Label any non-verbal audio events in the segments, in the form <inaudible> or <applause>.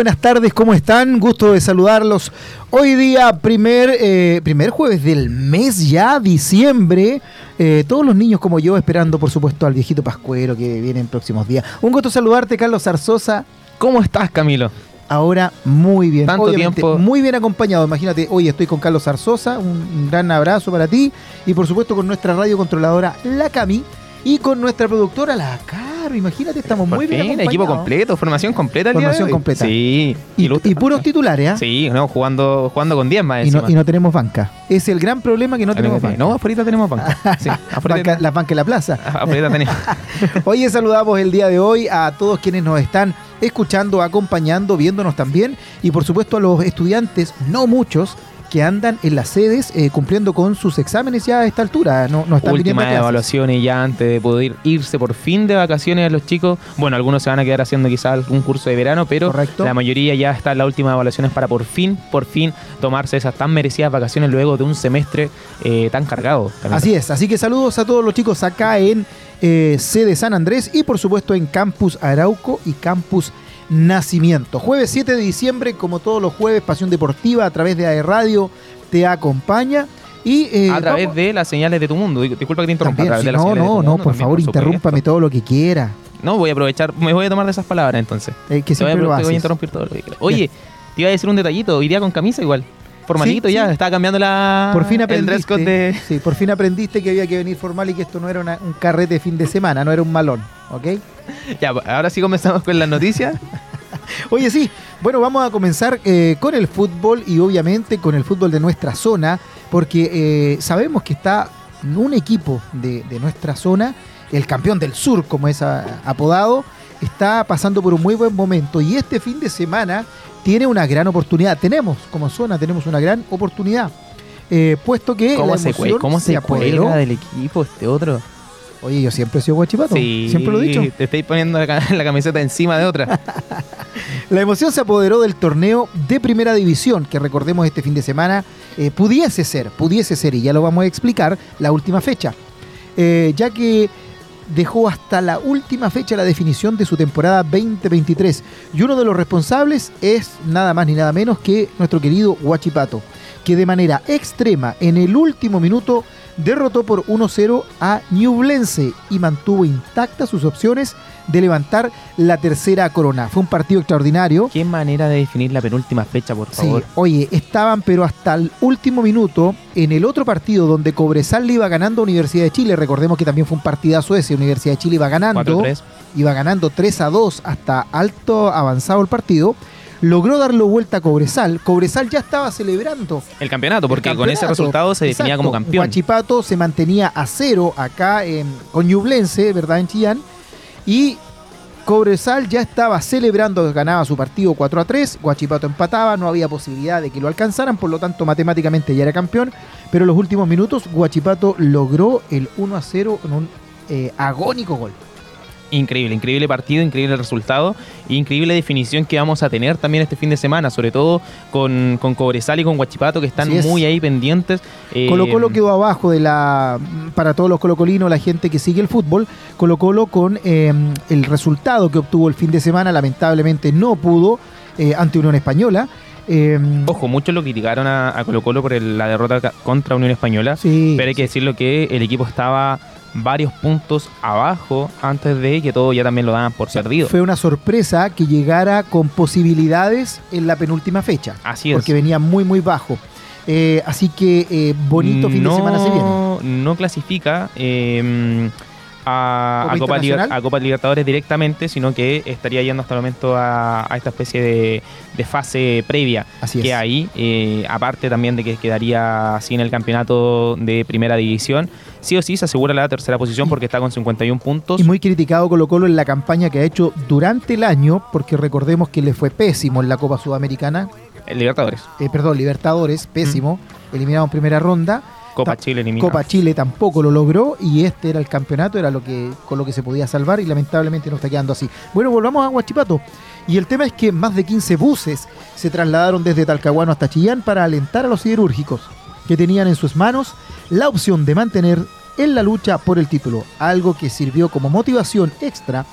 Buenas tardes, ¿cómo están? Gusto de saludarlos. Hoy día, primer, eh, primer jueves del mes ya, diciembre. Eh, todos los niños como yo esperando, por supuesto, al viejito Pascuero que viene en próximos días. Un gusto saludarte, Carlos Zarzosa. ¿Cómo estás, Camilo? Ahora muy bien. Tanto tiempo. Muy bien acompañado. Imagínate, hoy estoy con Carlos Zarzosa. Un, un gran abrazo para ti. Y por supuesto con nuestra radio controladora, la Cami. Y con nuestra productora, la Caro. Imagínate, estamos Por muy bien fin, acompañados. equipo completo, formación completa. el día de Formación hoy. completa. Sí. Y, puros titulares, ¿ah? Sí, no, jugando, jugando con 10 más Y no, y no tenemos banca. Es el gran problema que no tenemos banca. No, afuera tenemos banca. <laughs> Sí, afuera Banca- las bancas en la plaza. <laughs> afuera tenemos. <laughs> Hoy saludamos el día de hoy a todos quienes nos están escuchando, acompañando, viéndonos también y por supuesto a los estudiantes, no muchos, que andan en las sedes eh, cumpliendo con sus exámenes ya a esta altura. No, no están Últimas evaluaciones ya antes de poder irse por fin de vacaciones a los chicos. Bueno, algunos se van a quedar haciendo quizás algún curso de verano, pero Correcto. la mayoría ya está en las últimas evaluaciones para por fin, por fin tomarse esas tan merecidas vacaciones luego de un semestre eh, tan cargado. Así es, así que saludos a todos los chicos acá en eh, sede San Andrés y por supuesto en Campus Arauco y Campus Nacimiento. Jueves 7 de diciembre, como todos los jueves, Pasión Deportiva a través de AE Radio te acompaña. Y, eh, a través vamos- de las señales de tu mundo. Disculpa que te interrumpa. También, de no, de no, no, mundo, por favor, interrúmpame todo lo que quiera. No, voy a aprovechar, me voy a tomar de esas palabras entonces. eh, que Te voy, a, siempre lo te voy a haces. interrumpir todo lo que. Oye, te iba a decir un detallito. Hoy día con camisa igual. Formalito Sí, ya. sí. Estaba cambiando la, Por fin aprendiste. de... Sí, por fin aprendiste que había que venir formal y que esto no era una- un carrete de fin de semana, no era un malón, ¿ok? Ya, ahora sí comenzamos con las noticias. <laughs> Oye, sí, bueno, vamos a comenzar eh, con el fútbol y obviamente con el fútbol de nuestra zona, porque eh, sabemos que está un equipo de, de nuestra zona, el campeón del sur, como es a- apodado, está pasando por un muy buen momento y este fin de semana tiene una gran oportunidad. Tenemos, como zona, tenemos una gran oportunidad. eh, puesto que ¿Cómo la se, emoción cue- cómo se apoderó. cuelga del equipo este otro? Oye, yo siempre he sido guachipato. Sí, Siempre lo he dicho. Te estáis poniendo <laughs> la camiseta encima de otra. <laughs> La emoción se apoderó del torneo de primera división, que recordemos este fin de semana, eh, pudiese ser, pudiese ser, y ya lo vamos a explicar, la última fecha. Eh, ya que dejó hasta la última fecha la definición de su temporada 2023. Y uno de los responsables es nada más ni nada menos que nuestro querido Huachipato, que de manera extrema en el último minuto derrotó por 1-0 a Ñublense y mantuvo intactas sus opciones de levantar la tercera corona. Fue un partido extraordinario. Qué manera de definir la penúltima fecha, por Sí, favor. oye, estaban pero hasta el último minuto en el otro partido donde Cobresal le iba ganando a Universidad de Chile. Recordemos que también fue un partidazo ese. Universidad de Chile iba ganando. 4-3. Iba ganando 3 a 2 hasta alto avanzado el partido. Logró darlo vuelta a Cobresal. Cobresal ya estaba celebrando. El campeonato, porque el con ese resultado se definía Exacto. como campeón. Huachipato se mantenía a cero acá en, con Ñublense, ¿verdad? En Chillán. Y Cobresal ya estaba celebrando, ganaba su partido 4 a 3. Huachipato empataba, no había posibilidad de que lo alcanzaran, por lo tanto, matemáticamente ya era campeón. Pero en los últimos minutos, Huachipato logró el 1 a 0 en un eh, agónico gol. Increíble, increíble partido, increíble resultado increíble definición que vamos a tener también este fin de semana, sobre todo con, con Cobresal y con Huachipato que están es. muy ahí pendientes. Eh, Colo Colo quedó abajo de la, para todos los colocolinos, la gente que sigue el fútbol, Colo Colo con eh, el resultado que obtuvo el fin de semana, lamentablemente no pudo eh, ante Unión Española. Eh, Ojo, muchos lo criticaron a, a Colo Colo por el- la derrota contra Unión Española, sí, pero hay que decirlo que el equipo estaba varios puntos abajo antes de que todo ya también lo daban por perdido. fue una sorpresa que llegara con posibilidades en la penúltima fecha, Así es. porque venía muy muy bajo. Eh, así que eh, bonito fin no, de semana se viene. No clasifica eh, a, ¿Copa a Copa, Liber- Internacional? a Copa Libertadores directamente, sino que estaría yendo hasta el momento a, a esta especie de, de fase previa Así que es. hay, eh, aparte también de que quedaría en el campeonato de primera división. Sí o sí se asegura la tercera posición porque está con 51 puntos. Y muy criticado Colo Colo en la campaña que ha hecho durante el año, porque recordemos que le fue pésimo en la Copa Sudamericana, El Libertadores. eh, perdón, Libertadores, pésimo, eliminado en primera ronda. Copa Chile. Copa Chile tampoco lo logró y este era el campeonato, era lo que con lo que se podía salvar y lamentablemente no está quedando así. Bueno, volvamos a Huachipato. Y el tema es que más de 15 buses se trasladaron desde Talcahuano hasta Chillán para alentar a los siderúrgicos, que tenían en sus manos la opción de mantener en la lucha por el título, algo que sirvió como motivación extra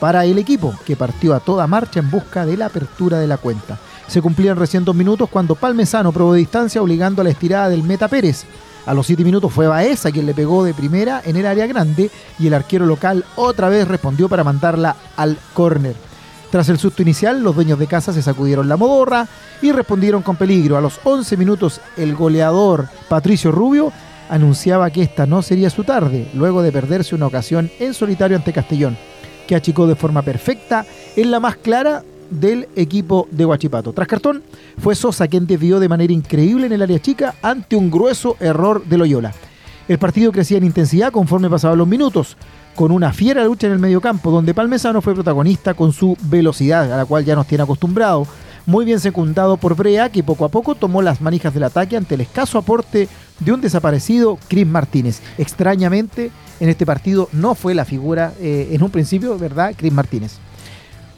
para el equipo, que partió a toda marcha en busca de la apertura de la cuenta. Se cumplían recién dos minutos cuando Palmesano probó distancia obligando a la estirada del Meta Pérez. A los siete minutos fue Baeza quien le pegó de primera en el área grande y el arquero local otra vez respondió para mandarla al córner. Tras el susto inicial, los dueños de casa se sacudieron la modorra y respondieron con peligro. A los 11 minutos, el goleador Patricio Rubio anunciaba que esta no sería su tarde, luego de perderse una ocasión en solitario ante Castellón, que achicó de forma perfecta en la más clara del equipo de Huachipato. Tras cartón, fue Sosa quien desvió de manera increíble en el área chica ante un grueso error de Loyola. El partido crecía en intensidad conforme pasaban los minutos, con una fiera lucha en el mediocampo, donde Palmesano fue protagonista con su velocidad, a la cual ya nos tiene acostumbrado, muy bien secundado por Brea, que poco a poco tomó las manijas del ataque ante el escaso aporte de un desaparecido Chris Martínez. Extrañamente, en este partido no fue la figura, eh, en un principio, ¿verdad? Chris Martínez.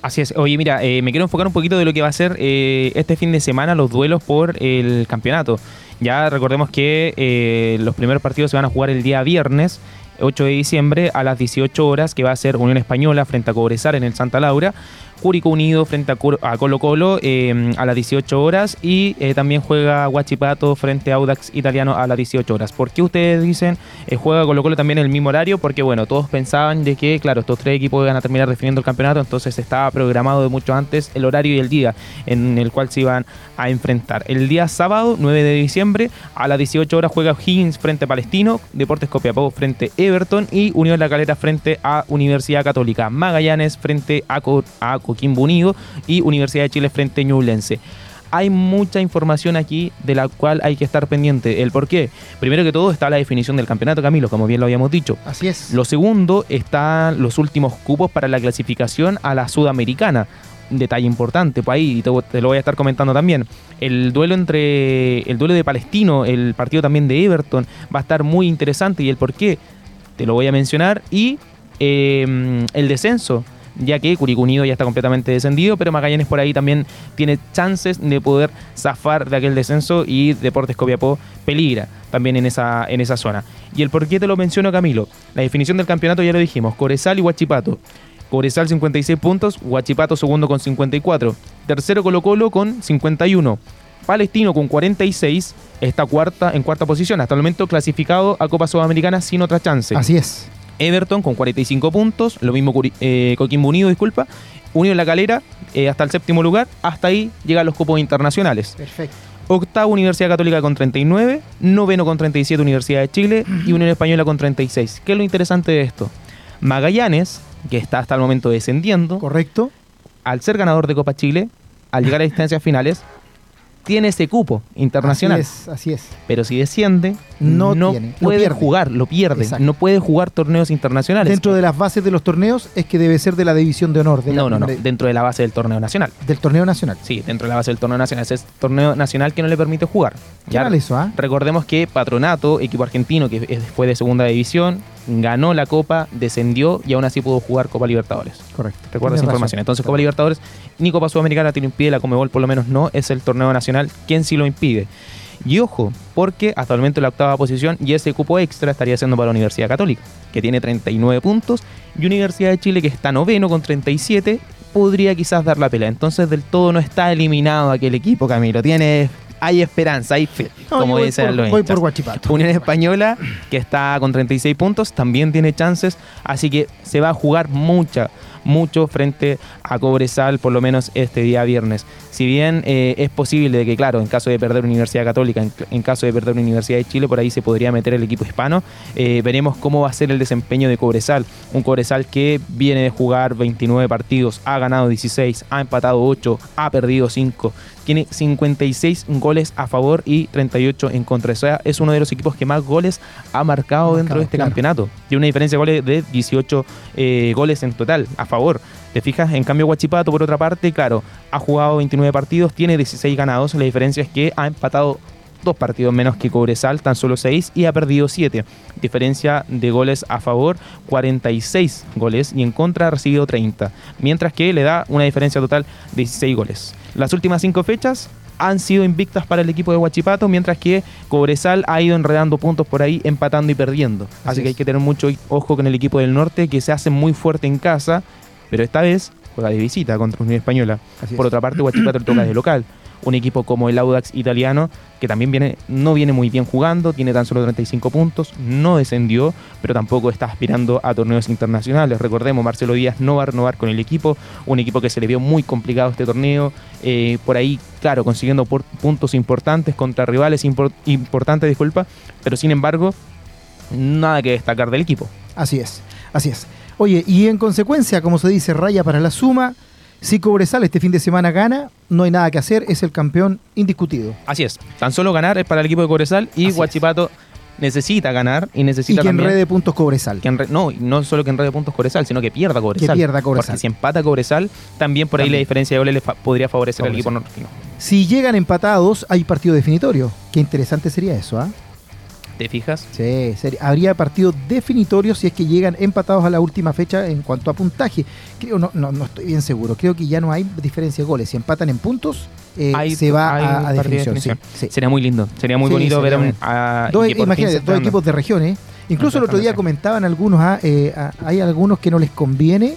Así es. Oye, mira, eh, me quiero enfocar un poquito de lo que va a ser eh, este fin de semana los duelos por el campeonato. Ya recordemos que eh, los primeros partidos se van a jugar el día viernes. 8 de diciembre a las 18 horas, que va a ser Unión Española frente a Cobresar en el Santa Laura. Curicó Unido frente a, Colo Colo em, a las 18 horas y eh, también juega Huachipato frente a Audax Italiano a las 18 horas. ¿Por qué ustedes dicen eh, juega Colo Colo también en el mismo horario? Porque bueno, todos pensaban de que, claro, estos tres equipos iban a terminar definiendo el campeonato, entonces estaba programado de mucho antes el horario y el día en el cual se iban a enfrentar. El día sábado, 9 de diciembre, a las 18 horas juega Higgins frente a Palestino, Deportes Copiapó frente a Everton y Unión La Calera frente a Universidad Católica, Magallanes frente a, a Coquimbo Unido y Universidad de Chile frente a Ñublense hay mucha información aquí de la cual hay que estar pendiente. ¿El por qué? Primero que todo está la definición del campeonato, Camilo, como bien lo habíamos dicho. Así es. Lo segundo están los últimos cupos para la clasificación a la Sudamericana. detalle importante, pues ahí te, te, lo voy a estar comentando también. El duelo entre el duelo de Palestino, el partido también de Everton, va a estar muy interesante y el por qué te lo voy a mencionar. Y eh, el descenso ya que Curicunido ya está completamente descendido, pero Magallanes por ahí también tiene chances de poder zafar de aquel descenso y Deportes Copiapó peligra también en esa, en esa zona. Y el por qué te lo menciono, Camilo. La definición del campeonato ya lo dijimos, Coresal y Huachipato. Coresal 56 puntos, Huachipato segundo con 54, tercero Colo Colo con 51. Palestino con 46 está cuarta en cuarta posición, hasta el momento clasificado a Copa Sudamericana sin otra chance. Así es. Everton con 45 puntos, lo mismo eh, Coquimbo Unido, disculpa. Unido La Calera eh, hasta el séptimo lugar, hasta ahí llegan los cupos internacionales. Perfecto. Octavo Universidad Católica con 39, noveno con 37 Universidad de Chile y Unión Española con 36. ¿Qué es lo interesante de esto? Magallanes, que está hasta el momento descendiendo. Correcto. Al ser ganador de Copa Chile, al llegar a instancias finales, tiene ese cupo internacional. Así es, así es. Pero si desciende, no, puede jugar, lo pierde. No puede jugar torneos internacionales. Dentro de las bases de los torneos es que debe ser de la división de honor. no, no, no. Dentro de la base del torneo nacional. Del torneo nacional. Sí, dentro de la base del torneo nacional. Ese es torneo nacional que no le permite jugar. Ya eso, ¿ah? Recordemos que Patronato, equipo argentino que fue de segunda división, ganó la Copa, descendió y aún así pudo jugar Copa Libertadores. Correcto. Recuerda esa información. Entonces, Copa Libertadores ni Copa Sudamericana te lo impide, la Comebol por lo menos no, es el torneo nacional quien sí lo impide. Y ojo, porque hasta el momento la octava posición y ese cupo extra estaría siendo para la Universidad Católica, que tiene 39 puntos, y Universidad de Chile, que está noveno con 37, podría quizás dar la pelea. Entonces, del todo no está eliminado aquel equipo, Camilo. Tiene hay esperanza, hay fe, como dicen los Voy por Guachipato. Unión Española, que está con 36 puntos, también tiene chances, así que se va a jugar mucha, mucho frente a Cobresal, por lo menos este día viernes. Si bien eh, es posible de que, claro, en caso de perder Universidad Católica, en, caso de perder Universidad de Chile, por ahí se podría meter el equipo hispano, eh, veremos cómo va a ser el desempeño de Cobresal. Un Cobresal que viene de jugar 29 partidos, ha ganado 16, ha empatado 8, ha perdido 5 tiene 56 goles a favor y 38 en contra. O sea, es uno de los equipos que más goles ha marcado dentro de este campeonato. Tiene una diferencia de goles de 18 eh, goles en total a favor. ¿Te fijas? En cambio, Guachipato, por otra parte, claro, ha jugado 29 partidos, tiene 16 ganados. La diferencia es que ha empatado dos partidos menos que Cobresal, tan solo 6, y ha perdido 7. Diferencia de goles a favor, 46 goles, y en contra ha recibido 30. Mientras que le da una diferencia total de 16 goles. Las últimas 5 fechas han sido invictas para el equipo de Huachipato, mientras que Cobresal ha ido enredando puntos por ahí, empatando y perdiendo. Así, que hay que tener mucho ojo con el equipo del norte, que se hace muy fuerte en casa pero esta vez juega de visita contra Unión Española. Por otra parte, Huachipato toca de local un equipo como el Audax italiano, que también viene, no viene muy bien jugando, tiene tan solo 35 puntos, no descendió, pero tampoco está aspirando a torneos internacionales. Recordemos, Marcelo Díaz no va a renovar con el equipo, un equipo que se le vio muy complicado este torneo, eh, por ahí, claro, consiguiendo puntos importantes contra rivales importantes, disculpa, pero sin embargo, nada que destacar del equipo. Así es, así es. Oye, y en consecuencia, como se dice, raya para la suma, si Cobresal este fin de semana gana, no hay nada que hacer, es el campeón indiscutido. Así es, tan solo ganar es para el equipo de Cobresal y Huachipato necesita ganar y necesita y que también, enrede puntos Cobresal. Que no, no solo que enrede puntos Cobresal, sino que pierda Cobresal. Que pierda Cobresal. Porque si empata Cobresal, también por ahí la diferencia de goles le podría favorecer al equipo nortino. Si llegan empatados, hay partido definitorio. Qué interesante sería eso, ¿ah? ¿Te fijas? Sí, habría partido definitorio si es que llegan empatados a la última fecha en cuanto a puntaje. Creo, no, no, no estoy bien seguro. Creo que ya no hay diferencia de goles. Si empatan en puntos, eh, se va a, definición. Sería muy lindo, sería muy bonito ver a, dos, Imagínate, dos equipos de regiones. Incluso el otro día comentaban algunos, ah, eh, ah, hay algunos que no les conviene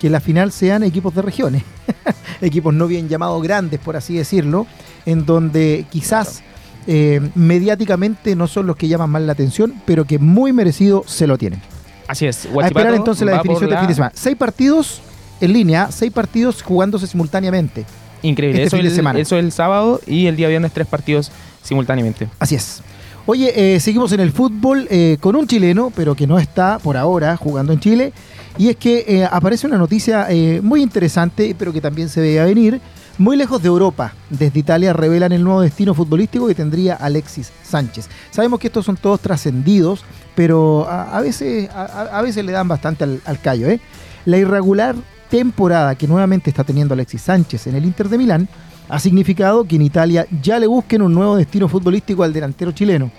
que la final sean equipos de regiones. <laughs> equipos no bien llamados grandes, por así decirlo, en donde quizás eh, mediáticamente no son los que llaman más la atención, pero que muy merecido se lo tienen. Así es. a esperar entonces la definición de fin de semana. Seis partidos en línea, seis partidos jugándose simultáneamente. Increíble. Este eso, el, semana. eso el sábado y el día viernes tres partidos simultáneamente. Así es. Oye, eh, seguimos en el fútbol eh, con un chileno, pero que no está por ahora jugando en Chile. Y es que aparece una noticia muy interesante, pero que también se veía venir. Muy lejos de Europa, desde Italia revelan el nuevo destino futbolístico que tendría Alexis Sánchez. Sabemos que estos son todos trascendidos, pero a, veces, a, veces le dan bastante al, callo. ¿eh? La irregular temporada que nuevamente está teniendo Alexis Sánchez en el Inter de Milán ha significado que en Italia ya le busquen un nuevo destino futbolístico al delantero chileno.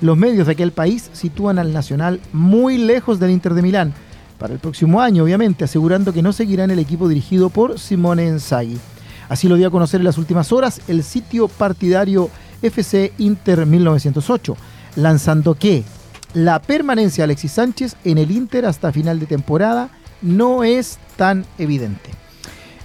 Los medios de aquel país sitúan al Nacional muy lejos del Inter de Milán, para el próximo año obviamente, asegurando que no seguirá en el equipo dirigido por Simone Inzaghi. Así lo dio a conocer en las últimas horas el sitio partidario FC Inter 1908, lanzando que la permanencia de Alexis Sánchez en el Inter hasta final de temporada no es tan evidente.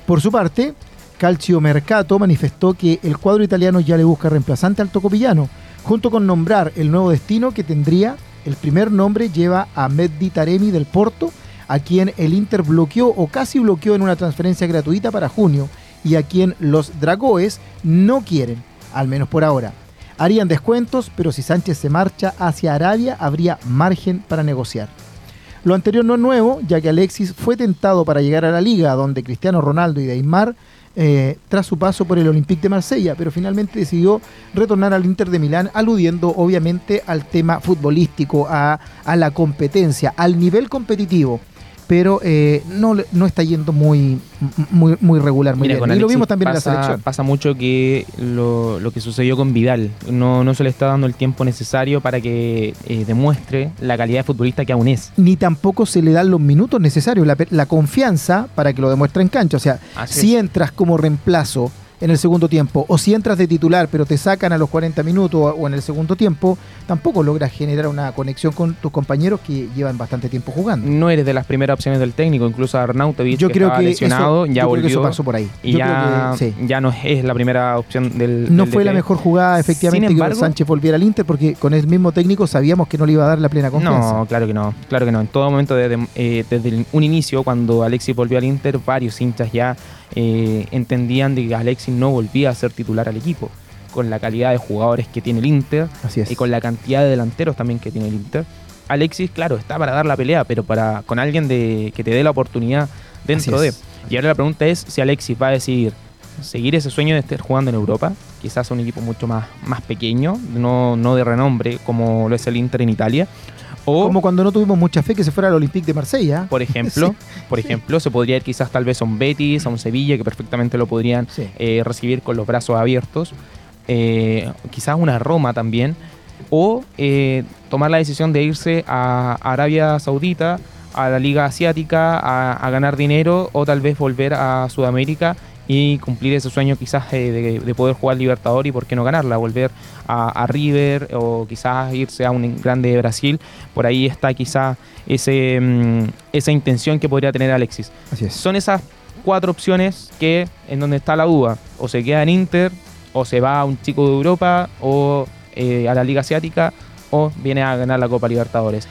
Por su parte, Calcio Mercato manifestó que el cuadro italiano ya le busca reemplazante al Tocopillano, junto con nombrar el nuevo destino que tendría. El primer nombre lleva a Meddi Taremi del Porto, a quien el Inter bloqueó o casi bloqueó en una transferencia gratuita para junio y a quien los Dragoes no quieren, al menos por ahora. Harían descuentos, pero si Sánchez se marcha hacia Arabia habría margen para negociar. Lo anterior no es nuevo, ya que Alexis fue tentado para llegar a la liga, donde Cristiano Ronaldo y Neymar, eh, tras su paso por el Olympique de Marsella, pero finalmente decidió retornar al Inter de Milán, aludiendo obviamente al tema futbolístico, a, a la competencia, al nivel competitivo pero eh, no, no está yendo muy, muy, muy regular. Muy bien. y lo vimos también en la selección. Pasa mucho que lo, que sucedió con Vidal, no, no se le está dando el tiempo necesario para que eh, demuestre la calidad de futbolista que aún es. Ni tampoco se le dan los minutos necesarios, la, la confianza para que lo demuestre en cancha. O sea, si entras como reemplazo en el segundo tiempo. O si entras de titular pero te sacan a los 40 minutos o en el segundo tiempo, tampoco logras generar una conexión con tus compañeros que llevan bastante tiempo jugando. No eres de las primeras opciones del técnico, incluso Arnautovic yo que creo que lesionado, ya volvió. eso pasó por ahí. Y ya, ya no es la primera opción del No fue la mejor jugada efectivamente que Sánchez volviera al Inter porque con el mismo técnico sabíamos que no le iba a dar la plena confianza. No, claro que no, claro que no. En todo momento desde, eh, desde un inicio cuando Alexis volvió al Inter, varios hinchas ya eh, entendían de que Alexis no volvía a ser titular al equipo, con la calidad de jugadores que tiene el Inter y con la cantidad de delanteros también que tiene el Inter. Alexis, claro, está para dar la pelea, pero para con alguien de, que te dé la oportunidad dentro de. Y ahora la pregunta es si Alexis va a decidir seguir ese sueño de estar jugando en Europa, quizás un equipo mucho más, más pequeño, no, no de renombre como lo es el Inter en Italia, como cuando no tuvimos mucha fe que se fuera al Olympique de Marsella. <laughs> Por ejemplo, por ejemplo, se podría ir quizás tal vez a un Betis, a un Sevilla, que perfectamente lo podrían eh, recibir con los brazos abiertos. Eh, quizás una Roma también. O eh, tomar la decisión de irse a Arabia Saudita, a la Liga Asiática, a, ganar dinero, o tal vez volver a Sudamérica y cumplir ese sueño quizás eh, de, poder jugar Libertador y por qué no ganarla, volver a, River o quizás irse a un grande de Brasil. Por ahí está quizás ese, mm, esa intención que podría tener Alexis. Son esas cuatro opciones que en donde está la duda. O se queda en Inter, o se va a un chico de Europa, o eh, a la Liga Asiática, o viene a ganar la Copa Libertadores.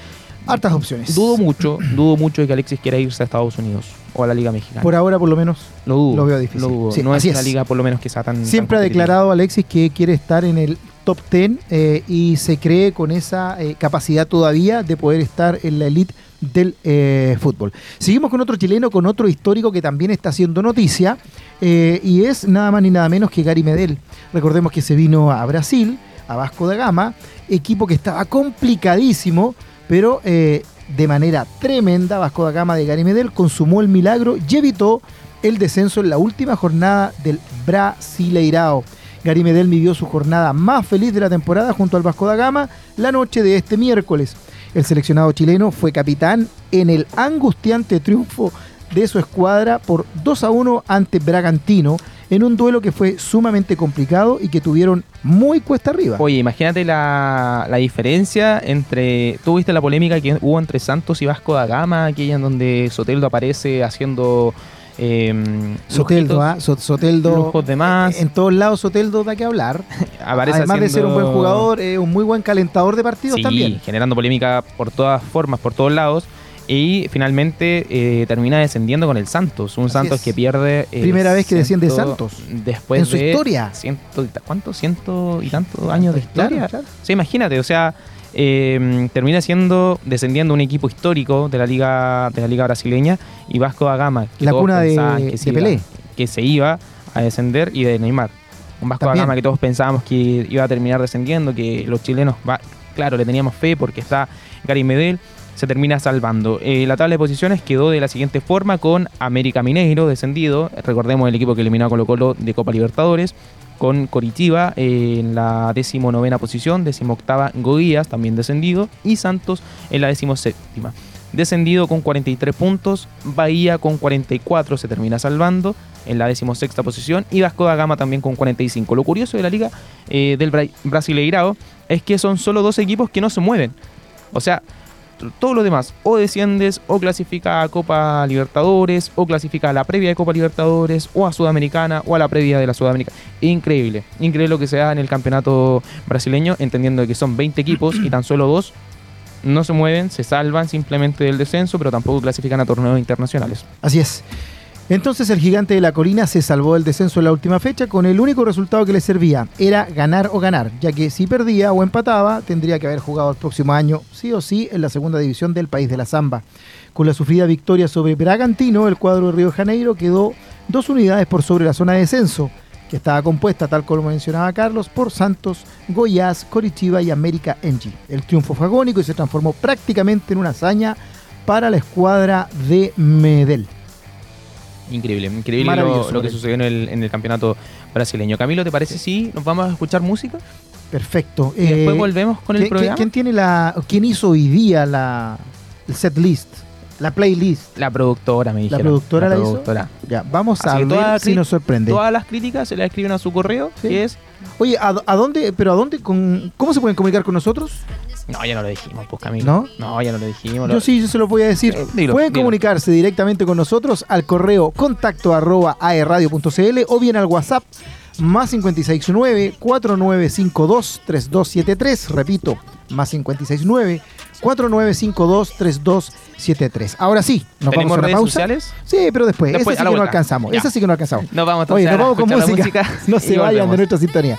Hartas opciones. Dudo mucho, dudo mucho de que Alexis quiera irse a Estados Unidos o a la Liga Mexicana. Por ahora, por lo menos, lo, dudo, lo veo difícil. no es una liga, por lo menos, que sea tan. Siempre ha declarado Alexis que quiere estar en el top 10 eh, y se cree con esa eh, capacidad todavía de poder estar en la elite del eh, fútbol. Seguimos con otro chileno, con otro histórico que también está haciendo noticia y es nada más ni nada menos que Gary Medel. Recordemos que se vino a Brasil, a Vasco da Gama, equipo que estaba complicadísimo, pero de manera tremenda, Vasco da Gama de Gary Medel consumó el milagro y evitó el descenso en la última jornada del Brasileirao. Gary Medel vivió su jornada más feliz de la temporada junto al Vasco da Gama la noche de este miércoles. El seleccionado chileno fue capitán en el angustiante triunfo de su escuadra por 2 a 1 ante Bragantino en un duelo que fue sumamente complicado y que tuvieron muy cuesta arriba. Oye, imagínate la, diferencia entre. Tú viste la polémica que hubo entre Santos y Vasco da Gama, aquella en donde Soteldo aparece haciendo. Eh, Soteldo, ¿ah? Soteldo. Lujos de más. En todos lados Soteldo da que hablar. <laughs> Además de ser un buen jugador, es un muy buen calentador de partidos sí, también. generando polémica por todas formas, por todos lados. Y finalmente eh, termina descendiendo con el Santos. Un Santos que pierde. Eh, Primera vez que desciende Santos. Después en su historia. Ciento, ¿Cuántos? Ciento y tantos años de historia. Sí, imagínate, o sea. Eh, termina siendo descendiendo un equipo histórico de la liga de la liga brasileña y Vasco da Gama la cuna de, que se Pelé que se iba a descender y de Neymar un Vasco da Gama que todos pensábamos que iba a terminar descendiendo que los chilenos claro le teníamos fe porque está Gary Medel se termina salvando. Eh, la tabla de posiciones quedó de la siguiente forma con América Mineiro descendido, recordemos el equipo que eliminó a Colo Colo de Copa Libertadores, con Coritiba eh, en la decimonovena posición, decimoctava Godías también descendido y Santos en la decimoséptima. Descendido con 43 puntos, Bahía con 44 se termina salvando en la decimosexta posición y Vasco da Gama también con 45. Lo curioso de la liga eh, del Brasileirao es que son solo dos equipos que no se mueven. O sea, todo lo demás, o desciendes, o clasifica a Copa Libertadores, o clasifica a la previa de Copa Libertadores, o a Sudamericana, o a la previa de la Sudamericana. Increíble, increíble lo que se da en el campeonato brasileño, entendiendo que son 20 equipos y tan solo dos no se mueven, se salvan simplemente del descenso, pero tampoco clasifican a torneos internacionales. Así es. Entonces el gigante de la colina se salvó del descenso en la última fecha con el único resultado que le servía, era ganar o ganar, ya que si perdía o empataba tendría que haber jugado el próximo año sí o sí en la segunda división del país de la Zamba. Con la sufrida victoria sobre Bragantino, el cuadro de Río de Janeiro quedó dos unidades por sobre la zona de descenso, que estaba compuesta, tal como mencionaba Carlos, por Santos, Goiás, Coritiba y América Engie. El triunfo fue agónico y se transformó prácticamente en una hazaña para la escuadra de Medel. Increíble, increíble lo, que sucedió en el, campeonato brasileño. Camilo, ¿te parece si nos vamos a escuchar música? Perfecto. Y después eh, volvemos con el programa. ¿Quién tiene la, quién hizo hoy día la el set list? La playlist. La productora, me dijeron. ¿La productora la, productora. Ya, vamos a ver si nos sorprende. Todas las críticas se las escriben a su correo, que es... Oye, ¿a, dónde, pero a dónde, con, cómo se pueden comunicar con nosotros? No, ya no lo dijimos, pues Camilo. ¿No? No, ya no lo dijimos. Yo sí, yo se lo voy a decir. Eh, Pueden comunicarse directamente con nosotros al correo contacto arroba aerradio.cl o bien al WhatsApp más 569-4952-3273. Repito, más 569-4952-3273. Ahora sí, nos vamos a una pausa. sociales? Sí, pero después. después esa sí que no alcanzamos. Esa sí que no alcanzamos. Nos vamos Oye, nos vamos con música. <laughs> No se vayan de nuestra sintonía.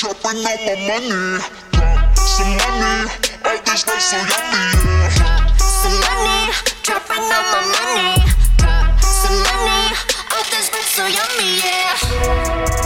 Dropping all my money. Drop some money. All this rice so yummy, yeah. Drop some money. Dropping all my money. Drop some money. All this rice so yummy, yeah.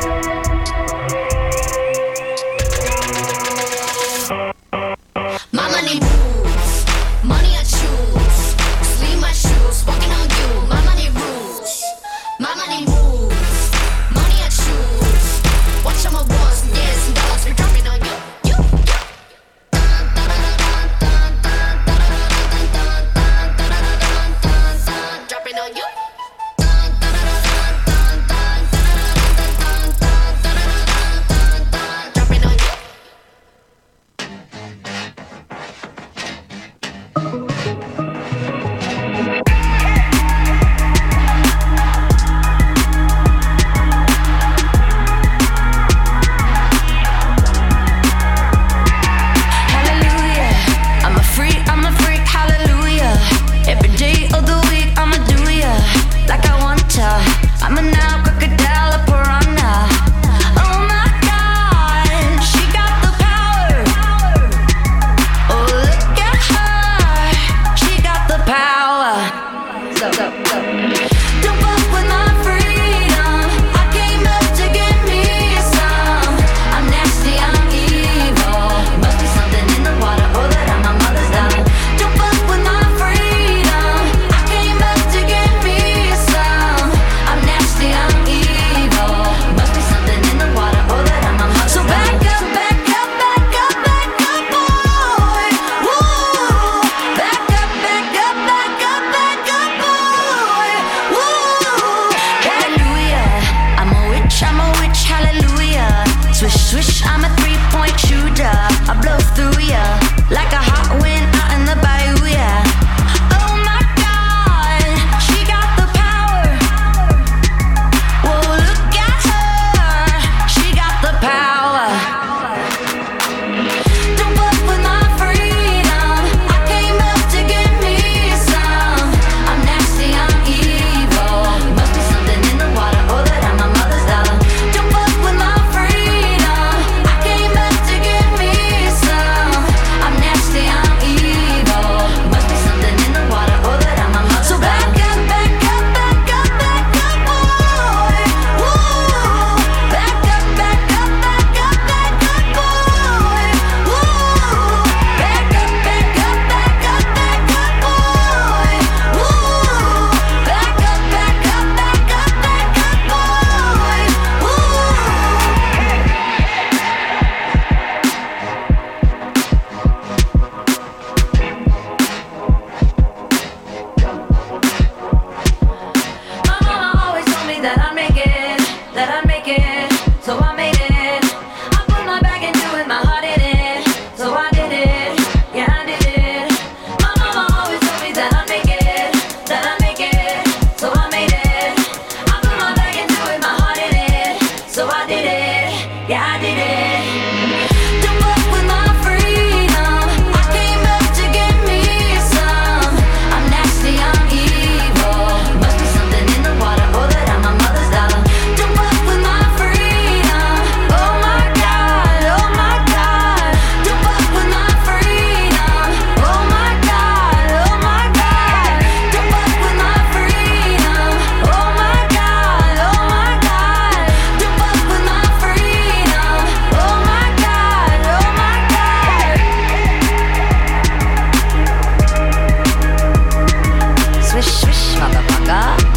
Shush, motherfucker.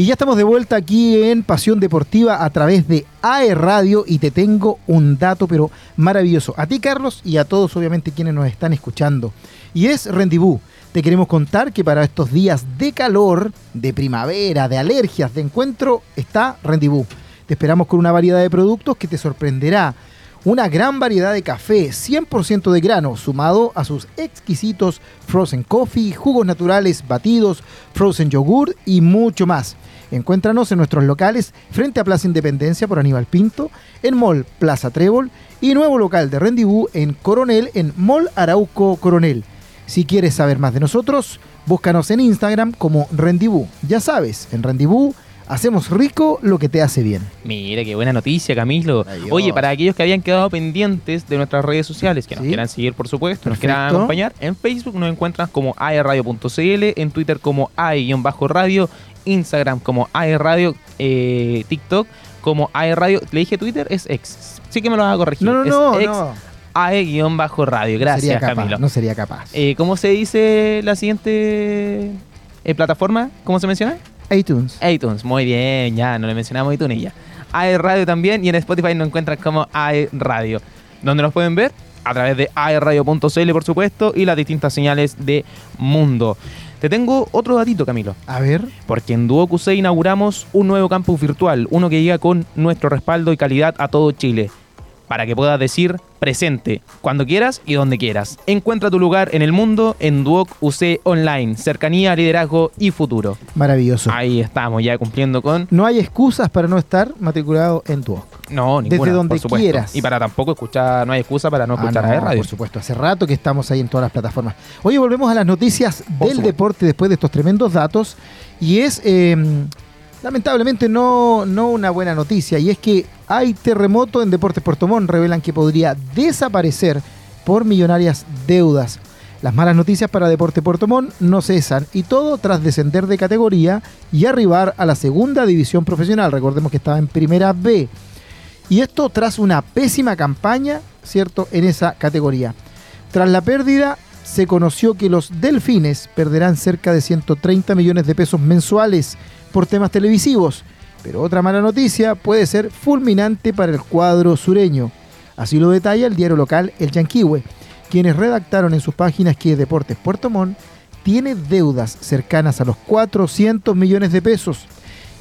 Y ya estamos de vuelta aquí en Pasión Deportiva a través de AE Radio y te tengo un dato pero maravilloso. A ti Carlos y a todos obviamente quienes nos están escuchando. Y es Rendibú. Te queremos contar que para estos días de calor, de primavera, de alergias, de encuentro, está Rendibú. Te esperamos con una variedad de productos que te sorprenderá. Una gran variedad de café 100% de grano, sumado a sus exquisitos frozen coffee, jugos naturales, batidos, frozen yogur y mucho más. Encuéntranos en nuestros locales frente a Plaza Independencia por Aníbal Pinto, en Mall Plaza Trébol y nuevo local de Rendibú en Coronel, en Mall Arauco Coronel. Si quieres saber más de nosotros, búscanos en Instagram como Rendibú. Ya sabes, en Rendibú hacemos rico lo que te hace bien. Mira, qué buena noticia, Camilo. Oye, para aquellos que habían quedado pendientes de nuestras redes sociales, que nos Sí. quieran seguir, por supuesto, nos quieran acompañar, en Facebook nos encuentran como aerradio.cl, en Twitter como ae-radio, Instagram como aerradio, eh, TikTok como aerradio. Le dije Twitter, es ex. Sí que me lo vas a corregir. No, no, es no, ex no. ae-radio. No Gracias, capaz, Camilo. No sería capaz. Eh, ¿Cómo se dice la siguiente eh, plataforma? ¿Cómo se menciona? iTunes. iTunes, muy bien, ya, no le mencionamos iTunes ya. AE Radio también y en Spotify nos encuentran como AE Radio. ¿Dónde nos pueden ver? A través de aeradio.cl, por supuesto, y las distintas señales de mundo. Te tengo otro datito, Camilo. A ver. Porque en Duo QC inauguramos un nuevo campus virtual, uno que llega con nuestro respaldo y calidad a todo Chile. Para que puedas decir presente, cuando quieras y donde quieras. Encuentra tu lugar en el mundo en Duoc UC Online, cercanía, liderazgo y futuro. Maravilloso. Ahí estamos, ya cumpliendo con. No hay excusas para no estar matriculado en tu No, ninguna, Desde donde por quieras. Y para tampoco escuchar, no hay excusa para no Ah, escuchar no, a radio. Por supuesto, hace rato que estamos ahí en todas las plataformas. Oye, volvemos a las noticias del deporte después de estos tremendos datos. Y es, eh, lamentablemente, no, no una buena noticia. Y es que hay terremoto en Deportes Puerto Montt. Revelan que podría desaparecer por millonarias deudas. Las malas noticias para Deporte Puerto Montt no cesan y todo tras descender de categoría y arribar a la segunda división profesional. Recordemos que estaba en primera B. Y esto tras una pésima campaña, ¿cierto?, en esa categoría. Tras la pérdida, se conoció que los Delfines perderán cerca de 130 millones de pesos mensuales por temas televisivos. Pero otra mala noticia puede ser fulminante para el cuadro sureño. Así lo detalla el diario local El Yanquihue, quienes redactaron en sus páginas que Deportes Puerto Montt tiene deudas cercanas a los 400 millones de pesos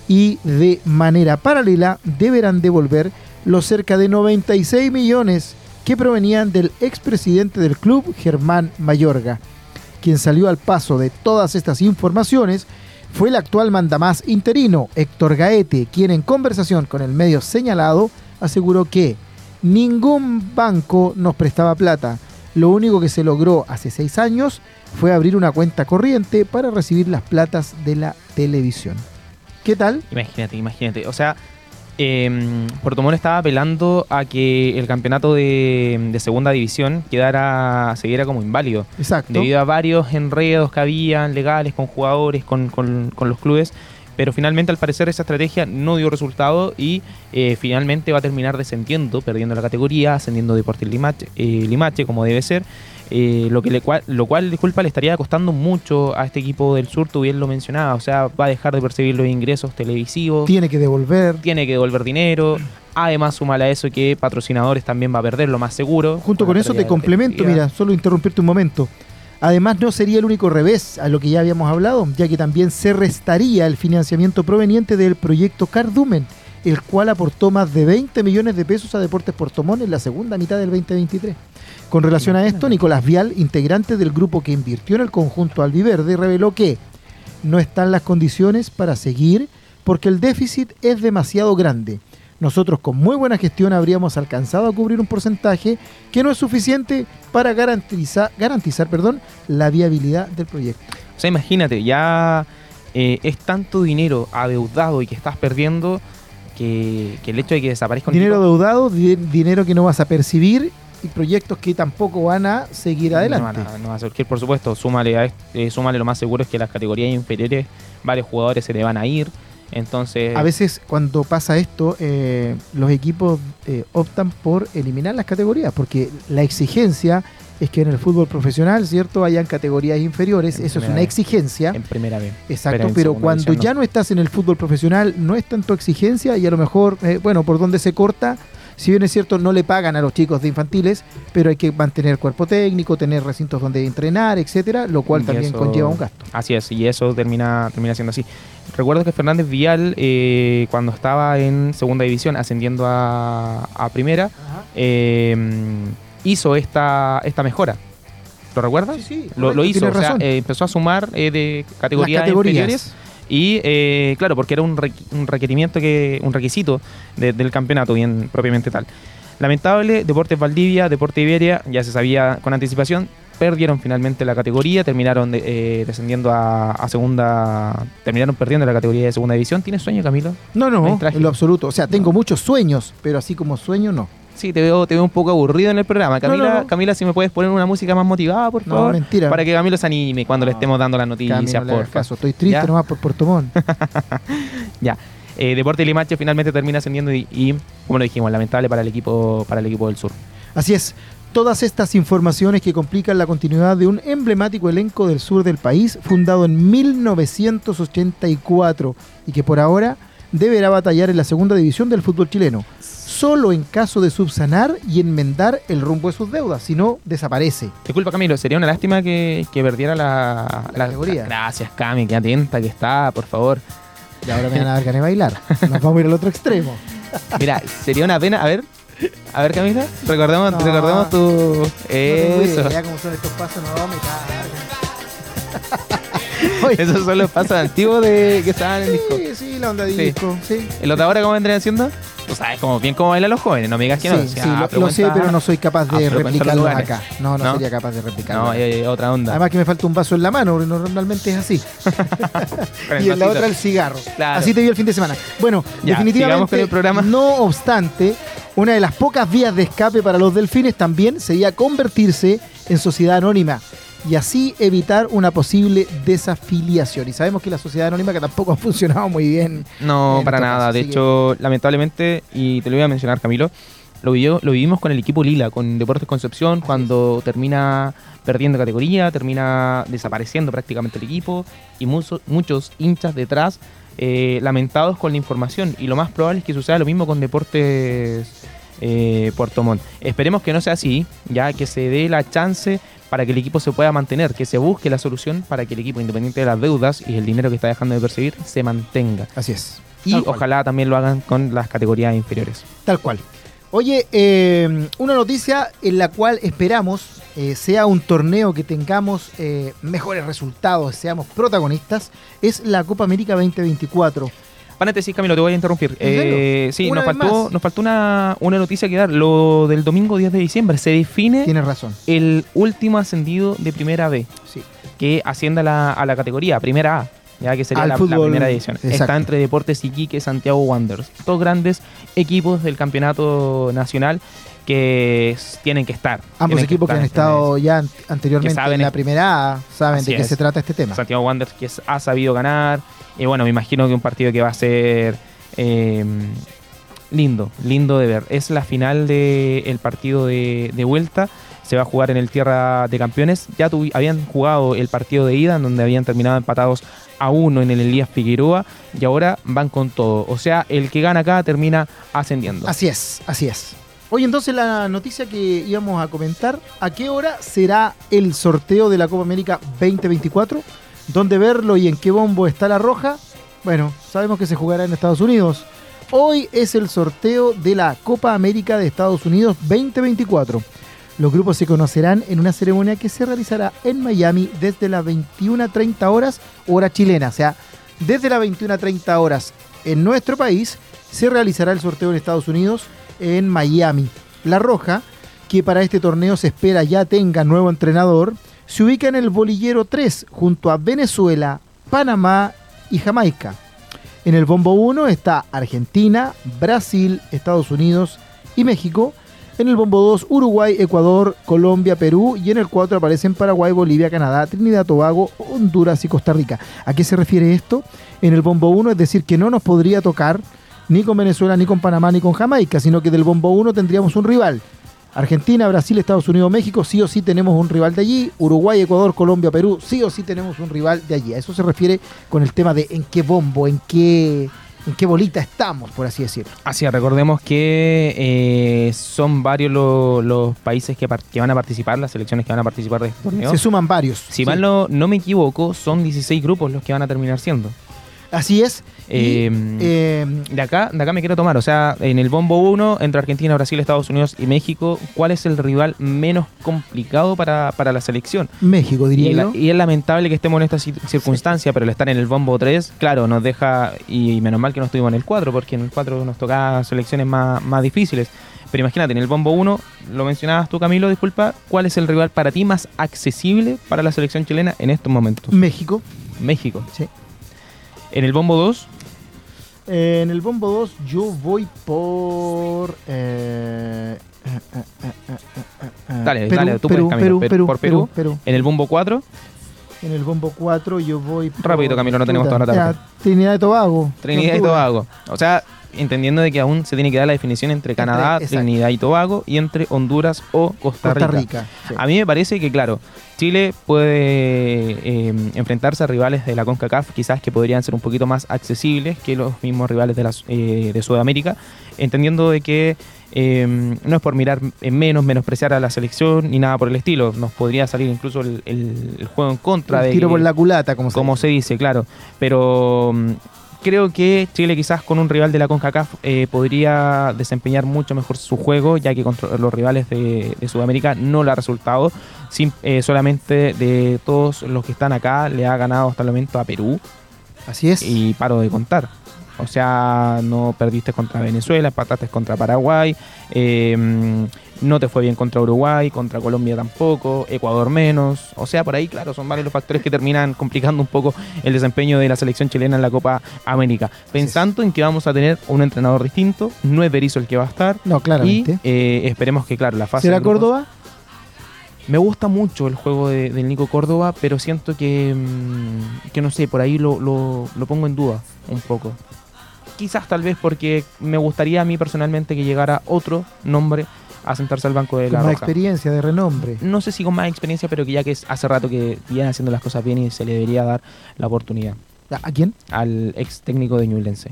y de manera paralela deberán devolver los cerca de 96 millones que provenían del expresidente del club, Germán Mayorga. Quien salió al paso de todas estas informaciones fue el actual mandamás interino, Héctor Gaete, quien en conversación con el medio señalado aseguró que ningún banco nos prestaba plata. Lo único que se logró hace seis años fue abrir una cuenta corriente para recibir las platas de la televisión. ¿Qué tal? Imagínate, imagínate. O sea, eh, Puerto Montt estaba apelando a que el campeonato de, de segunda división quedara, siguiera como inválido. Exacto. Debido a varios enredos que habían legales con jugadores, con, con- con los clubes. Pero finalmente, al parecer, esa estrategia no dio resultado y eh, finalmente va a terminar descendiendo, perdiendo la categoría, ascendiendo Deportes Limache, eh, Limache como debe ser. Eh, lo, que le, cual, lo cual, disculpa, le estaría costando mucho a este equipo del sur, tú bien lo mencionabas. O sea, va a dejar de percibir los ingresos televisivos, Tiene que devolver. tiene que devolver dinero. Además, sumala a eso que patrocinadores también va a perder, lo más seguro. Junto con eso te de complemento, mira, solo interrumpirte un momento. Además, no sería el único revés a lo que ya habíamos hablado, ya que también se restaría el financiamiento proveniente del proyecto Cardumen, el cual aportó más de 20 millones de pesos a Deportes Puerto Montt en la segunda mitad del 2023. Con relación a esto, Nicolás Vial, integrante del grupo que invirtió en el conjunto albiverde, reveló que no están las condiciones para seguir porque el déficit es demasiado grande. Nosotros con muy buena gestión habríamos alcanzado a cubrir un porcentaje que no es suficiente para garantizar, garantizar perdón, la viabilidad del proyecto. O sea, imagínate, ya eh, es tanto dinero adeudado y que estás perdiendo que, que el hecho de que desaparezca un Dinero tipo- deudado, di- dinero que no vas a percibir y proyectos que tampoco van a seguir adelante. No, van a- no va a surgir, por supuesto. Súmale, a eh, súmale lo más seguro es que las categorías inferiores varios jugadores se le van a ir. Entonces, A veces cuando pasa esto, eh, los equipos eh, optan por eliminar las categorías porque la exigencia es que en el fútbol profesional, ¿cierto? Hayan categorías inferiores, En eso es una exigencia. En primera vez. Exacto, pero, cuando ya no estás en el fútbol profesional, no es tanto exigencia y a lo mejor, eh, bueno, por donde se corta, si bien es cierto, no le pagan a los chicos de infantiles, pero hay que mantener cuerpo técnico, tener recintos donde entrenar, etcétera, lo cual Y también eso- conlleva un gasto. Así es, y eso termina, termina siendo así. Recuerdo que Fernández Vial, eh, cuando estaba en segunda división, ascendiendo a, a primera, eh, hizo esta, esta mejora. ¿Lo recuerdas? Sí, sí, Lo, hizo, o sea, razón. eh, empezó a sumar eh, de categorías categorías. inferiores y eh, claro, porque era un, requ- un requerimiento que, un requisito de- del campeonato, bien propiamente tal. Lamentable, Deportes Valdivia, Deporte Iberia, ya se sabía con anticipación, perdieron finalmente la categoría, terminaron de- eh, descendiendo a, a segunda, terminaron perdiendo la categoría de segunda división. ¿Tienes sueño, Camilo? No, no, en lo absoluto. O sea, tengo muchos sueños, pero así como sueño, no. Sí, te veo, te veo un poco aburrido en el programa. No, Camila, no, no. Camila, si me puedes poner una música más motivada, por No, favor. mentira. Para que Camilo se anime cuando le No. estemos dando las noticias, no por caso. Estoy triste ¿Ya? nomás por Puerto Montt. <laughs> Ya. Eh, Deporte Limache finalmente termina ascendiendo y, y, como lo dijimos, lamentable para el equipo, para el equipo del sur. Así es. Todas estas informaciones que complican la continuidad de un emblemático elenco del sur del país, fundado en 1984 y que por ahora deberá batallar en la segunda división del fútbol chileno, solo en caso de subsanar y enmendar el rumbo de sus deudas, si no, desaparece. Disculpa, Camilo, sería una lástima que, que perdiera la, La categoría. Gracias, Cami, qué atenta que está, por favor. Y ahora me van a dar ganas de bailar. Nos vamos a ir al otro extremo. <laughs> Mira, sería una pena. A ver, a ver, Camila, recordemos, No. recordemos tu. No Eso. son estos pasos, no, me <laughs> Esos son los pasos antiguos de que estaban en disco. Sí, sí, la onda Sí. disco, sí. ¿Y los de ahora cómo vendrían siendo? Tú sabes como, bien cómo bailan los jóvenes, no me digas que no. Sí, O sea, sí, lo- lo, sé, pero no soy capaz de replicarlo acá. No, no, ¿No? sería capaz de replicarlo. No, eh, otra onda. Además que me falta un vaso en la mano, porque normalmente es así. <laughs> Y en la otra el cigarro. Claro. Así te vi el fin de semana. Bueno, Ya, definitivamente, con el programa. no obstante, una de las pocas vías de escape para los delfines también sería convertirse en sociedad anónima y así evitar una posible desafiliación. Y sabemos que la sociedad anónima que tampoco <laughs> ha funcionado muy bien. No, para nada. caso, de que- hecho, lamentablemente, y te lo voy a mencionar, Camilo, lo, vivió- lo vivimos con el equipo Lila, con Deportes Concepción, cuando termina perdiendo categoría, termina desapareciendo prácticamente el equipo y muchos muchos hinchas detrás eh, lamentados con la información. Y lo más probable es que suceda lo mismo con Deportes eh, Puerto Montt. Esperemos que no sea así, ya que se dé la chance para que el equipo se pueda mantener, que se busque la solución para que el equipo, independiente de las deudas y el dinero que está dejando de percibir, se mantenga. Así es. Y Tal cual. ojalá también lo hagan con las categorías inferiores. Tal cual. Oye, eh, una noticia en la cual esperamos eh, sea un torneo que tengamos eh, mejores resultados, seamos protagonistas, es la Copa América 2024. Paréntesis, Camilo, te voy a interrumpir. Eh, sí, nos faltó, nos faltó una, una noticia que dar. Lo del domingo 10 de diciembre se define Tienes razón. el último ascendido de primera B, Sí. que asciende a la, a la categoría primera A. Ya que sería la, primera edición. exacto. Está entre Deportes Iquique, Santiago Wanderers. Dos grandes equipos del campeonato nacional que tienen que estar. Ambos equipos que, han este- estado ya an- anteriormente en la primera A saben de qué es. se trata este tema. Santiago Wanderers que ha sabido ganar. Y bueno, me imagino que un partido que va a ser eh, lindo, lindo de ver. Es la final del partido de, vuelta. Se va a jugar en el Tierra de Campeones. Ya tuvi- habían jugado el partido de ida, en donde habían terminado empatados a uno en el Elías Figueroa. Y ahora van con todo. O sea, el que gana acá termina ascendiendo. Así es, así es. Oye, entonces la noticia que íbamos a comentar, ¿a qué hora será el sorteo de la Copa América 2024? ¿Dónde verlo y en qué bombo está la roja? Bueno, sabemos que se jugará en Estados Unidos. Hoy es el sorteo de la Copa América de Estados Unidos 2024. Los grupos se conocerán en una ceremonia que se realizará en Miami desde las 21.30 horas, hora chilena. O sea, desde las 21.30 horas en nuestro país se realizará el sorteo en Estados Unidos en Miami. La Roja, que para este torneo se espera ya tenga nuevo entrenador, se ubica en el bolillero 3 junto a Venezuela, Panamá y Jamaica. En el bombo 1 está Argentina, Brasil, Estados Unidos y México. En el bombo 2, Uruguay, Ecuador, Colombia, Perú. Y en el 4 aparecen Paraguay, Bolivia, Canadá, Trinidad, Tobago, Honduras y Costa Rica. ¿A qué se refiere esto? En el bombo 1, es decir, que no nos podría tocar ni con Venezuela, ni con Panamá, ni con Jamaica, sino que del bombo 1 tendríamos un rival. Argentina, Brasil, Estados Unidos, México, sí o sí tenemos un rival de allí. Uruguay, Ecuador, Colombia, Perú, sí o sí tenemos un rival de allí. A eso se refiere con el tema de en qué bombo, en qué, en qué bolita estamos, por así decirlo. Así es, recordemos que eh, son varios lo- los países que, van a participar, las selecciones que van a participar de este torneo. Se suman varios. Si sí. mal no, no me equivoco, son 16 grupos los que van a terminar siendo. Así es. Y, Eh, eh, De acá, de acá me quiero tomar, o sea, en el bombo 1, entre Argentina, Brasil, Estados Unidos y México, ¿cuál es el rival menos complicado para, para la selección? México, diría Y, la- yo. y es lamentable que estemos en esta ci- circunstancia, pero el estar en el bombo 3, claro, nos deja, y menos mal que no estuvimos en el 4, porque en el 4 nos tocaba selecciones más, más difíciles. Pero imagínate, en el bombo 1, lo mencionabas tú Camilo, disculpa, ¿cuál es el rival para ti más accesible para la selección chilena en estos momentos? México. México. Sí. En el bombo 2, Eh, en el bombo 2 yo voy por... eh, eh, eh, eh, Dale, Perú, dale, tú Perú, puedes, Camilo. Perú, Per- Perú, por Perú. Perú. en el bombo 4, En el bombo 4 yo voy por... Rapidito, Camilo, no tenemos toda la tarde. Trinidad y Tobago. Trinidad y. Tobago. O sea, entendiendo de que aún se tiene que dar la definición entre Canadá. Trinidad y Tobago y entre Honduras o Costa Rica. Costa Rica. sí. A mí me parece que, claro, Chile puede eh, enfrentarse a rivales de la CONCACAF, quizás que podrían ser un poquito más accesibles que los mismos rivales de, la, eh, de Sudamérica, entendiendo de que eh, no es por mirar en menos, menospreciar a la selección ni nada por el estilo. Nos podría salir incluso el, el- el juego en contra Un de tiro por la culata, como, como se se dice, claro. Pero mm, creo que Chile quizás con un rival de la CONCACAF eh, podría desempeñar mucho mejor su juego, ya que contra los rivales de, de Sudamérica no le ha resultado. Sim- eh, solamente de todos los que están acá le ha ganado hasta el momento a Perú. Así es. y paro de contar. O sea, no perdiste contra Venezuela, empataste contra Paraguay, eh, no te fue bien contra Uruguay, contra Colombia tampoco, Ecuador menos. O sea, por ahí, claro, son varios los factores que terminan complicando un poco el desempeño de la selección chilena en la Copa América. Pensando en que vamos a tener un entrenador distinto, no es Berizzo el que va a estar. No, Y claramente. eh, esperemos que, claro, la fase. ¿Será Córdoba? me gusta mucho el juego de, del Nico Córdoba, pero siento que, mm, que no sé, por ahí lo, lo- lo pongo en duda un poco. Quizás tal vez porque me gustaría a mí personalmente que llegara otro nombre a sentarse al banco de Con la más Roja. experiencia, de renombre. No sé si con más experiencia, pero que ya que es hace rato que viene haciendo las cosas bien y se le debería dar la oportunidad ¿A quién? al ex técnico de Ñublense,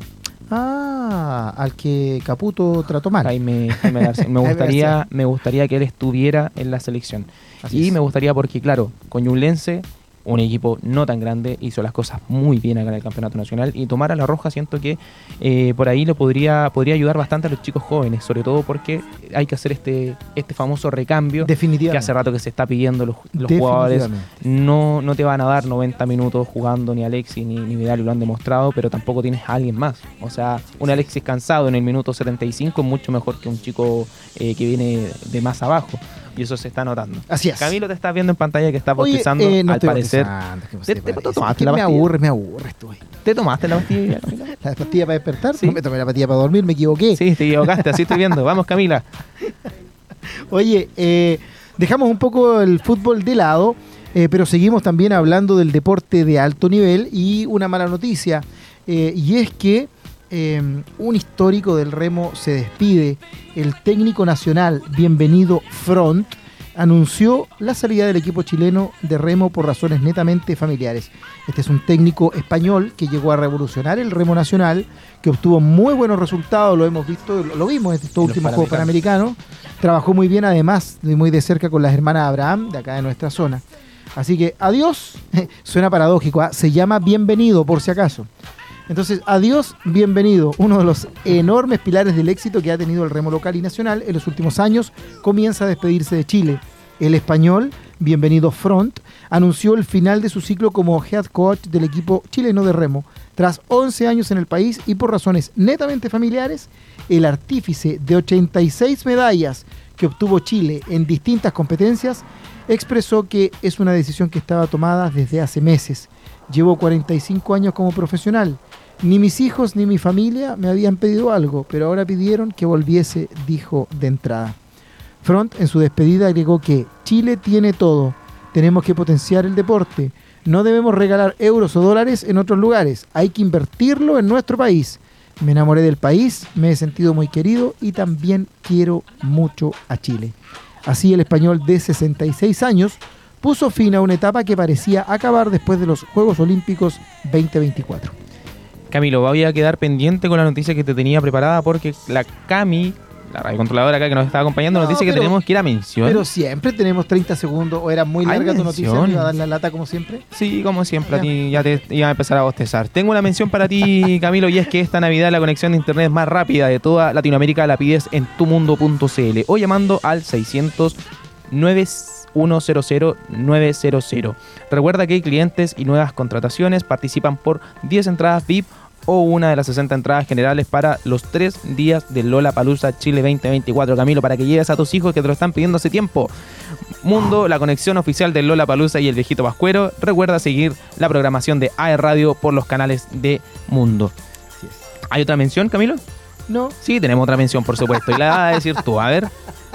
Ah, al que Caputo trató mal. Jaime, Jaime García. <laughs> Me gustaría, me gustaría que él estuviera en la selección. Así y es. me gustaría porque, claro, con Ñublense, un equipo no tan grande, hizo las cosas muy bien acá en el Campeonato Nacional. Y tomar a la Roja siento que eh, por ahí lo podría, podría ayudar bastante a los chicos jóvenes, sobre todo porque hay que hacer este, este famoso recambio que Definitivamente. hace rato que se está pidiendo los, los jugadores. No, no te van a dar 90 minutos jugando ni Alexis ni, ni Vidal y lo han demostrado, pero tampoco tienes a alguien más. O sea, un Alexis cansado en el minuto 75 es mucho mejor que un chico eh, que viene de más abajo. Y eso se está notando. Así es. Camilo te estás viendo en pantalla que está Oye, bostezando, eh, no al estoy parecer. ¿qué ¿Te- te te- parece? tomaste la me pastilla? aburre, me aburre estoy. ¿Te tomaste la pastilla, <laughs> Camilo? La pastilla para despertar, Sí. no me tomé la pastilla para dormir, me equivoqué. Sí, te equivocaste, así estoy viendo. Vamos, Camila. <laughs> Oye, eh, dejamos un poco el fútbol de lado, eh, pero seguimos también hablando del deporte de alto nivel y una mala noticia, eh, y es que eh, un histórico del remo se despide. El técnico nacional, bienvenido Front, anunció la salida del equipo chileno de remo por razones netamente familiares. Este es un técnico español que llegó a revolucionar el remo nacional, que obtuvo muy buenos resultados, lo hemos visto, lo vimos en estos últimos Juegos Panamericanos. Trabajó muy bien además, de muy de cerca con las hermanas Abraham, de acá de nuestra zona. Así que adiós, <laughs> suena paradójico, ¿ah? se llama bienvenido por si acaso. Entonces, adiós, bienvenido, uno de los enormes pilares del éxito que ha tenido el remo local y nacional en los últimos años, comienza a despedirse de Chile. El español, bienvenido Front, anunció el final de su ciclo como head coach del equipo chileno de remo. Tras 11 años en el país y por razones netamente familiares, el artífice de 86 medallas que obtuvo Chile en distintas competencias expresó que es una decisión que estaba tomada desde hace meses. Llevo 45 años como profesional. Ni mis hijos ni mi familia me habían pedido algo, pero ahora pidieron que volviese, dijo de entrada. Front en su despedida agregó que Chile tiene todo, tenemos que potenciar el deporte, no debemos regalar euros o dólares en otros lugares, hay que invertirlo en nuestro país. Me enamoré del país, me he sentido muy querido y también quiero mucho a Chile. Así el español de 66 años puso fin a una etapa que parecía acabar después de los Juegos Olímpicos 2024. Camilo, voy a quedar pendiente con la noticia que te tenía preparada porque la Cami, la radiocontroladora acá que nos está acompañando, nos No, dice que tenemos que ir a mención. Pero siempre tenemos 30 segundos, o era muy larga tu noticia, me iba a dar la lata como siempre. Sí, como siempre, a ti ya te iba a empezar a bostezar. Tengo una mención para ti, <laughs> Camilo, y es que esta Navidad la conexión de internet más rápida de toda Latinoamérica la pides en tumundo.cl o llamando al 600 9100 900. Recuerda que hay clientes y nuevas contrataciones participan por 10 entradas VIP o una de las 60 entradas generales para los tres días de Lola Palusa Chile 2024. Camilo, para que lleves a tus hijos que te lo están pidiendo hace tiempo. Mundo, la conexión oficial de Lola Palusa y el viejito Pascuero. Recuerda seguir la programación de AE Radio por los canales de Mundo. ¿Hay otra mención, Camilo? No. Sí, tenemos otra mención, por supuesto. Y la vas a decir tú. A ver,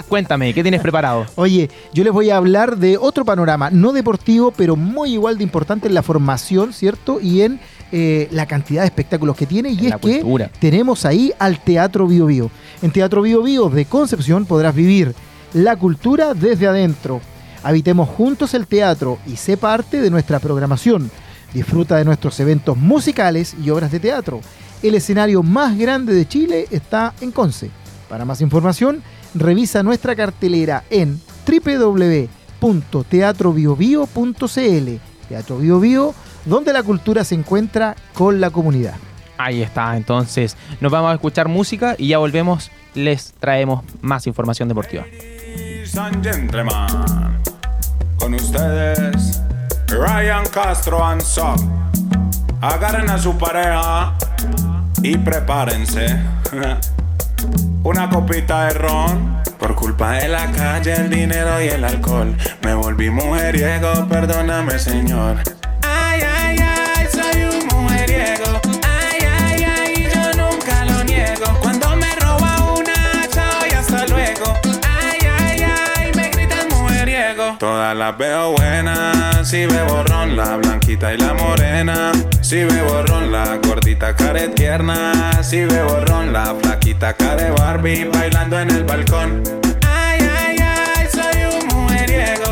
cuéntame, ¿qué tienes preparado? Oye, yo les voy a hablar de otro panorama, no deportivo, pero muy igual de importante en la formación, ¿cierto? Y en eh, la cantidad de espectáculos que tiene. Y En es que tenemos ahí al Teatro Bio Bio. En Teatro Bio Bio de Concepción podrás vivir la cultura desde adentro. Habitemos juntos el teatro y sé parte de nuestra programación. Disfruta de nuestros eventos musicales y obras de teatro. El escenario más grande de Chile está en Conce. Para más información, revisa nuestra cartelera en www.teatrobiobio.cl. Teatro Bio Bio, donde la cultura se encuentra con la comunidad. Ahí está, entonces nos vamos a escuchar música y ya volvemos. Les traemos más información deportiva. Ladies and gentlemen, con ustedes, Ryan Castro and. Agarren a su pareja y prepárense. <laughs> Una copita de ron. Por culpa de la calle, el dinero y el alcohol. Me volví mujeriego, perdóname, señor. Ay, ay, ay, soy un mujeriego. Todas las veo buenas, si bebo ron, la blanquita y la morena. Si bebo ron, la gordita care tierna. Si bebo ron, la flaquita care Barbie bailando en el balcón. Ay, ay, ay, soy un mujeriego.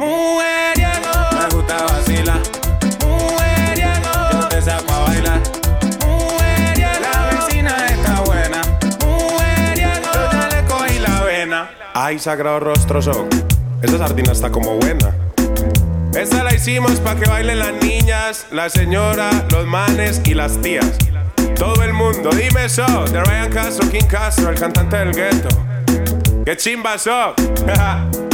Mujeriego, me gusta vacilar. Mujeriego, yo te saco a bailar. Mujeriego, la vecina está buena. Mujeriego, yo ya le cogí la vena. Ay, sagrado rostro son. Esa sardina está como buena. Esta la hicimos para que bailen las niñas, la señora, los manes y las tías. Todo el mundo, dime eso, de Ryan Castro, King Castro, el cantante del gueto. ¡Qué chimba so! <laughs>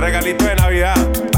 Regalito de Navidad.